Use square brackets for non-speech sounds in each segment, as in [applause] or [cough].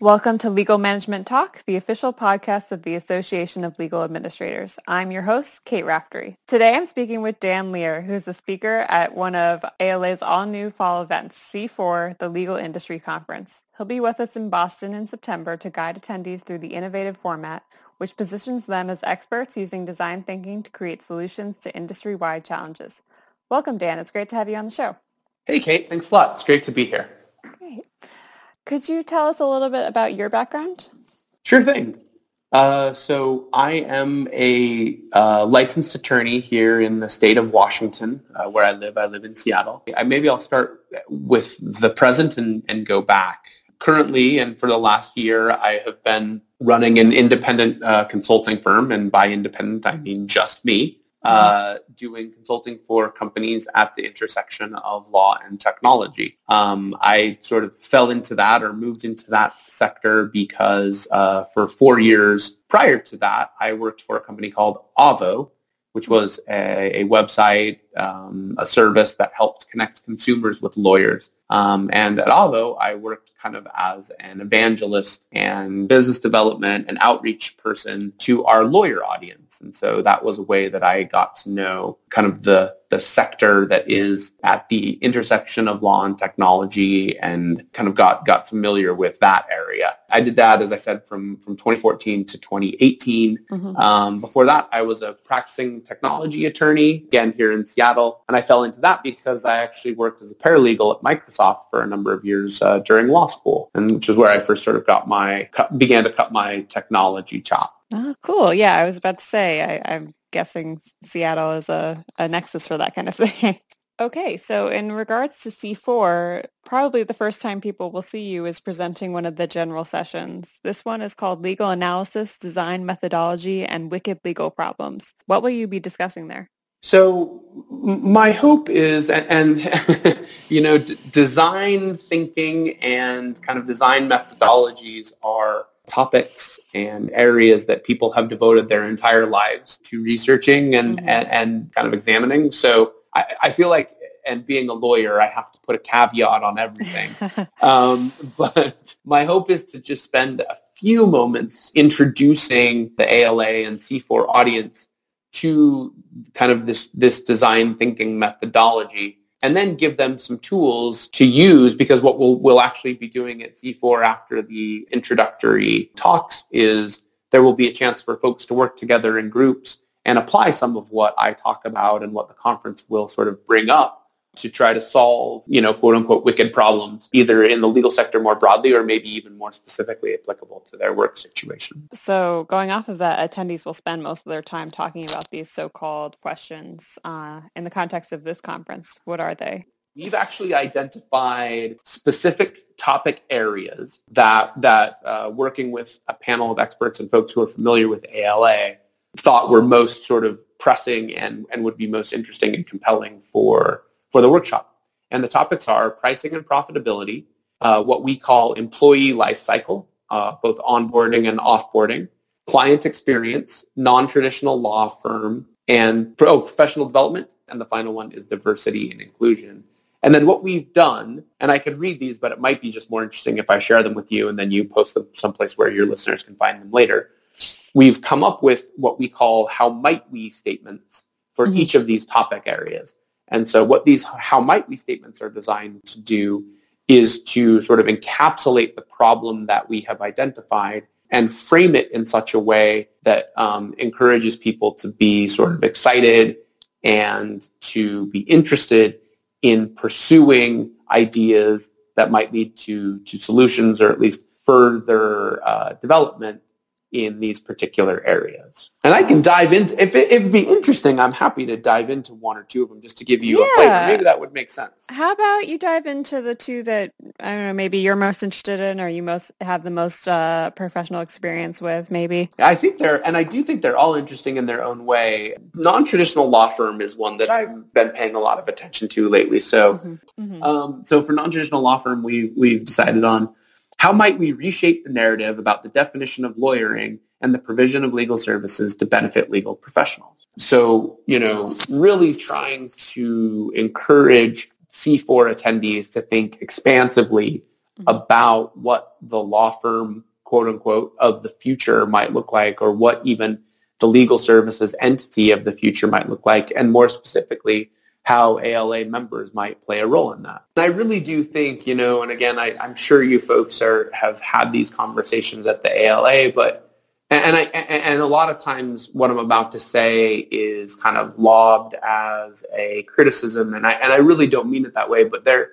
Welcome to Legal Management Talk, the official podcast of the Association of Legal Administrators. I'm your host, Kate Raftery. Today I'm speaking with Dan Lear, who's a speaker at one of ALA's all-new fall events, C4, the Legal Industry Conference. He'll be with us in Boston in September to guide attendees through the innovative format, which positions them as experts using design thinking to create solutions to industry-wide challenges. Welcome, Dan. It's great to have you on the show. Hey, Kate. Thanks a lot. It's great to be here. Great. Could you tell us a little bit about your background? Sure thing. Uh, so I am a uh, licensed attorney here in the state of Washington, uh, where I live. I live in Seattle. I, maybe I'll start with the present and, and go back. Currently, and for the last year, I have been running an independent uh, consulting firm, and by independent, I mean just me uh, doing consulting for companies at the intersection of law and technology. Um, I sort of fell into that or moved into that sector because uh, for four years prior to that, I worked for a company called Avvo, which was a, a website, um, a service that helped connect consumers with lawyers. Um, and at Avvo, I worked kind of as an evangelist and business development and outreach person to our lawyer audience. And so that was a way that I got to know kind of the, the sector that is at the intersection of law and technology and kind of got, got familiar with that area. I did that, as I said, from, from 2014 to 2018. Mm-hmm. Um, before that, I was a practicing technology attorney, again, here in Seattle. And I fell into that because I actually worked as a paralegal at Microsoft for a number of years uh, during law school, and which is where I first sort of got my, began to cut my technology chop. Oh, cool. Yeah, I was about to say, I, I'm guessing Seattle is a, a nexus for that kind of [laughs] thing. okay, so in regards to C4, probably the first time people will see you is presenting one of the general sessions. This one is called Legal Analysis, Design Methodology, and Wicked Legal Problems. What will you be discussing there? So my hope is, and, and [laughs] you know, d- design thinking and kind of design methodologies are topics and areas that people have devoted their entire lives to researching and, mm-hmm. and, and, kind of examining. So I, I, feel like, and being a lawyer, I have to put a caveat on everything. [laughs] um, but my hope is to just spend a few moments introducing the ALA and C4 audience to kind of this, this design thinking methodology and then give them some tools to use because what we'll, we'll actually be doing at C4 after the introductory talks is there will be a chance for folks to work together in groups and apply some of what I talk about and what the conference will sort of bring up to try to solve, you know, quote unquote wicked problems, either in the legal sector more broadly or maybe even more specifically applicable to their work situation. So going off of that, attendees will spend most of their time talking about these so-called questions uh, in the context of this conference. What are they? We've actually identified specific topic areas that that uh, working with a panel of experts and folks who are familiar with ALA thought were most sort of pressing and, and would be most interesting and compelling for for the workshop. And the topics are pricing and profitability, uh, what we call employee life cycle, uh, both onboarding and offboarding, client experience, non-traditional law firm, and oh, professional development. And the final one is diversity and inclusion. And then what we've done, and I could read these, but it might be just more interesting if I share them with you and then you post them someplace where your listeners can find them later. We've come up with what we call how might we statements for mm-hmm. each of these topic areas. And so what these how might we statements are designed to do is to sort of encapsulate the problem that we have identified and frame it in such a way that um, encourages people to be sort of excited and to be interested in pursuing ideas that might lead to, to solutions or at least further uh, development in these particular areas. And I can dive into, if it, would be interesting, I'm happy to dive into one or two of them just to give you yeah. a flavor. Maybe that would make sense. How about you dive into the two that, I don't know, maybe you're most interested in or you most have the most uh, professional experience with, maybe? I think they're, and I do think they're all interesting in their own way. Non-traditional law firm is one that I've been paying a lot of attention to lately. So, mm-hmm. Mm-hmm. Um, so for non-traditional law firm, we, we've decided on how might we reshape the narrative about the definition of lawyering and the provision of legal services to benefit legal professionals? So, you know, really trying to encourage C4 attendees to think expansively mm-hmm. about what the law firm, quote unquote, of the future might look like or what even the legal services entity of the future might look like, and more specifically, how ALA members might play a role in that. And I really do think, you know, and again, I, am sure you folks are have had these conversations at the ALA, but and I and a lot of times what I'm about to say is kind of lobbed as a criticism, and I and I really don't mean it that way, but there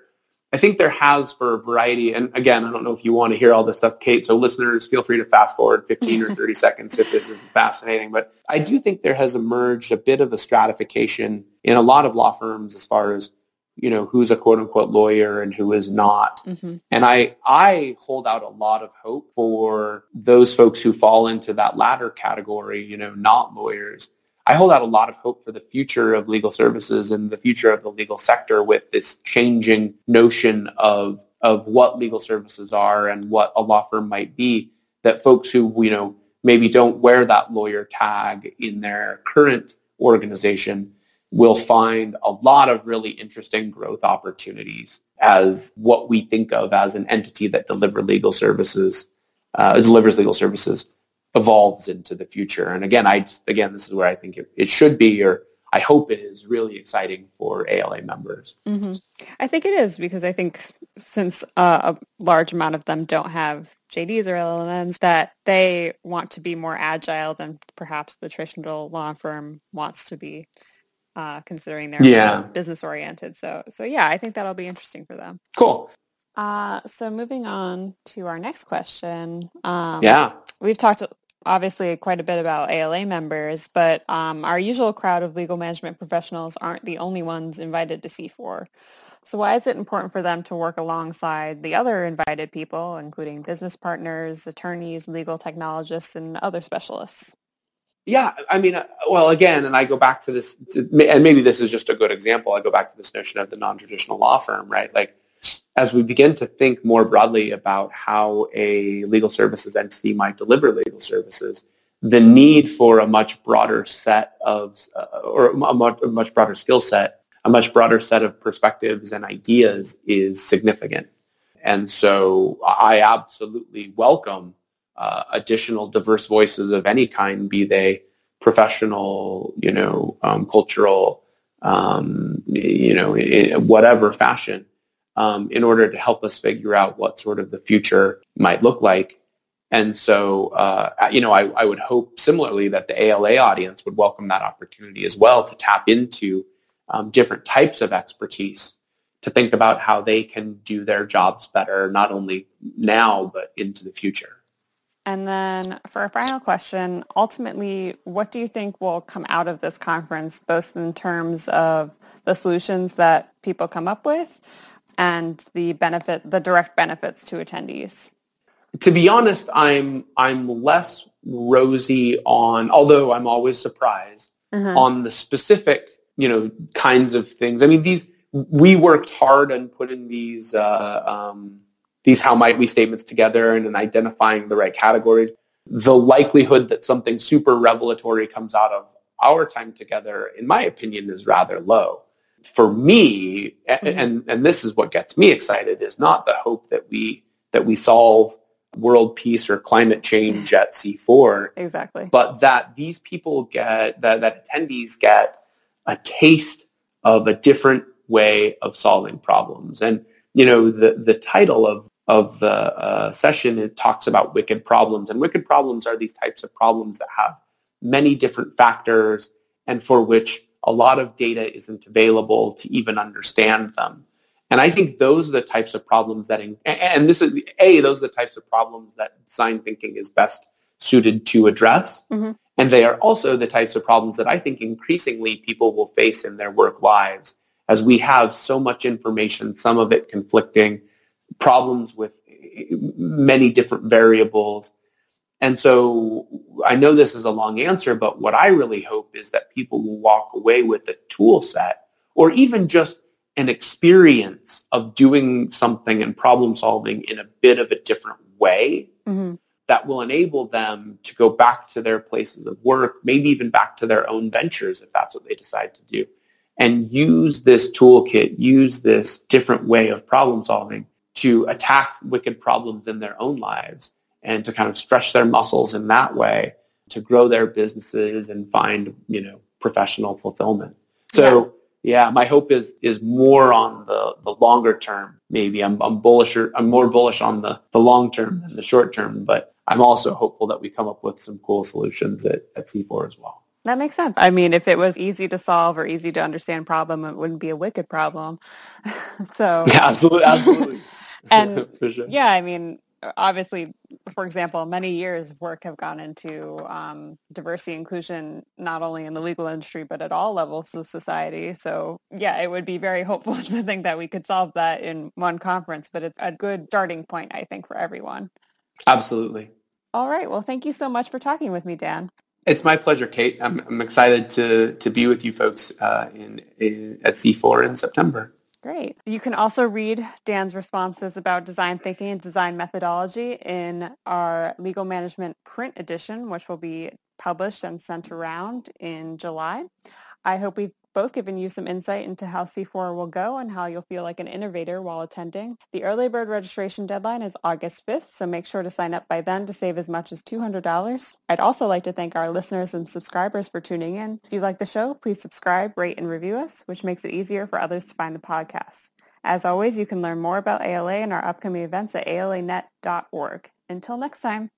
I think there has for a variety, and again, I don't know if you want to hear all this stuff, Kate, so listeners, feel free to fast forward 15 or [laughs] 30 seconds if this is fascinating. But I do think there has emerged a bit of a stratification in a lot of law firms as far as, you know, who's a quote unquote lawyer and who is not. Mm-hmm. And I, I hold out a lot of hope for those folks who fall into that latter category, you know, not lawyers I hold out a lot of hope for the future of legal services and the future of the legal sector with this changing notion of of what legal services are and what a law firm might be that folks who you know maybe don't wear that lawyer tag in their current organization will find a lot of really interesting growth opportunities as what we think of as an entity that deliver legal services uh, delivers legal services evolves into the future. And again, I again, this is where I think it, it should be, or I hope it is really exciting for ALA members. Mm-hmm. I think it is because I think since uh, a large amount of them don't have JDs or LLMs, that they want to be more agile than perhaps the traditional law firm wants to be. Uh, considering they're yeah. business oriented, so so yeah, I think that'll be interesting for them. Cool. Uh, so moving on to our next question. Um, yeah, we've talked obviously quite a bit about ALA members, but um, our usual crowd of legal management professionals aren't the only ones invited to C4. So why is it important for them to work alongside the other invited people, including business partners, attorneys, legal technologists, and other specialists? Yeah, I mean, uh, well, again, and I go back to this, and maybe this is just a good example. I go back to this notion of the non-traditional law firm, right? Like, as we begin to think more broadly about how a legal services entity might deliver legal services, the need for a much broader set of, uh, or a much, a much broader skill set, a much broader set of perspectives and ideas is significant. And so I absolutely welcome uh, additional diverse voices of any kind, be they professional, you know, um, cultural, um, you know, whatever fashion um, in order to help us figure out what sort of the future might look like. And so, uh, you know, I, I, would hope similarly that the ALA audience would welcome that opportunity as well to tap into um, different types of expertise to think about how they can do their jobs better, not only now, but into the future. And then for a final question, ultimately, what do you think will come out of this conference, both in terms of the solutions that people come up with, and the benefit, the direct benefits to attendees? To be honest, I'm I'm less rosy on, although I'm always surprised uh-huh. on the specific, you know, kinds of things. I mean, these we worked hard and put in these uh, um, these how might we statements together and in identifying the right categories. The likelihood that something super revelatory comes out of our time together, in my opinion, is rather low for me, mm-hmm. and, and this is what gets me excited, is not the hope that we that we solve world peace or climate change at C4. Exactly. But that these people get, that, that attendees get a taste of a different way of solving problems. And, you know, the, the title of, of the uh, session, it talks about wicked problems. And wicked problems are these types of problems that have many different factors and for which a lot of data isn't available to even understand them. And I think those are the types of problems that, and this is, A, those are the types of problems that design thinking is best suited to address. Mm-hmm. And they are also the types of problems that I think increasingly people will face in their work lives as we have so much information, some of it conflicting, problems with many different variables, and so I know this is a long answer, but what I really hope is that people will walk away with a tool set or even just an experience of doing something and problem solving in a bit of a different way mm-hmm. that will enable them to go back to their places of work, maybe even back to their own ventures if that's what they decide to do, and use this toolkit, use this different way of problem solving to attack wicked problems in their own lives and to kind of stretch their muscles in that way to grow their businesses and find, you know, professional fulfillment. So yeah, yeah my hope is is more on the, the longer term. Maybe I'm I'm bullish I'm more bullish on the, the long term than the short term, but I'm also hopeful that we come up with some cool solutions at, at C4 as well. That makes sense. I mean, if it was easy to solve or easy to understand problem, it wouldn't be a wicked problem. [laughs] so yeah, absolutely, absolutely. [laughs] and sure. yeah, I mean, obviously, for example, many years of work have gone into um, diversity inclusion, not only in the legal industry, but at all levels of society. So yeah, it would be very hopeful [laughs] to think that we could solve that in one conference, but it's a good starting point, I think, for everyone. Absolutely. All right. Well, thank you so much for talking with me, Dan. It's my pleasure, Kate. I'm, I'm excited to, to be with you folks uh, in, in, at C4 in September. Great. You can also read Dan's responses about design thinking and design methodology in our legal management print edition, which will be published and sent around in July. I hope we've both given you some insight into how C4 will go and how you'll feel like an innovator while attending. The early bird registration deadline is August 5th, so make sure to sign up by then to save as much as $200. I'd also like to thank our listeners and subscribers for tuning in. If you like the show, please subscribe, rate, and review us, which makes it easier for others to find the podcast. As always, you can learn more about ALA and our upcoming events at alanet.org. Until next time.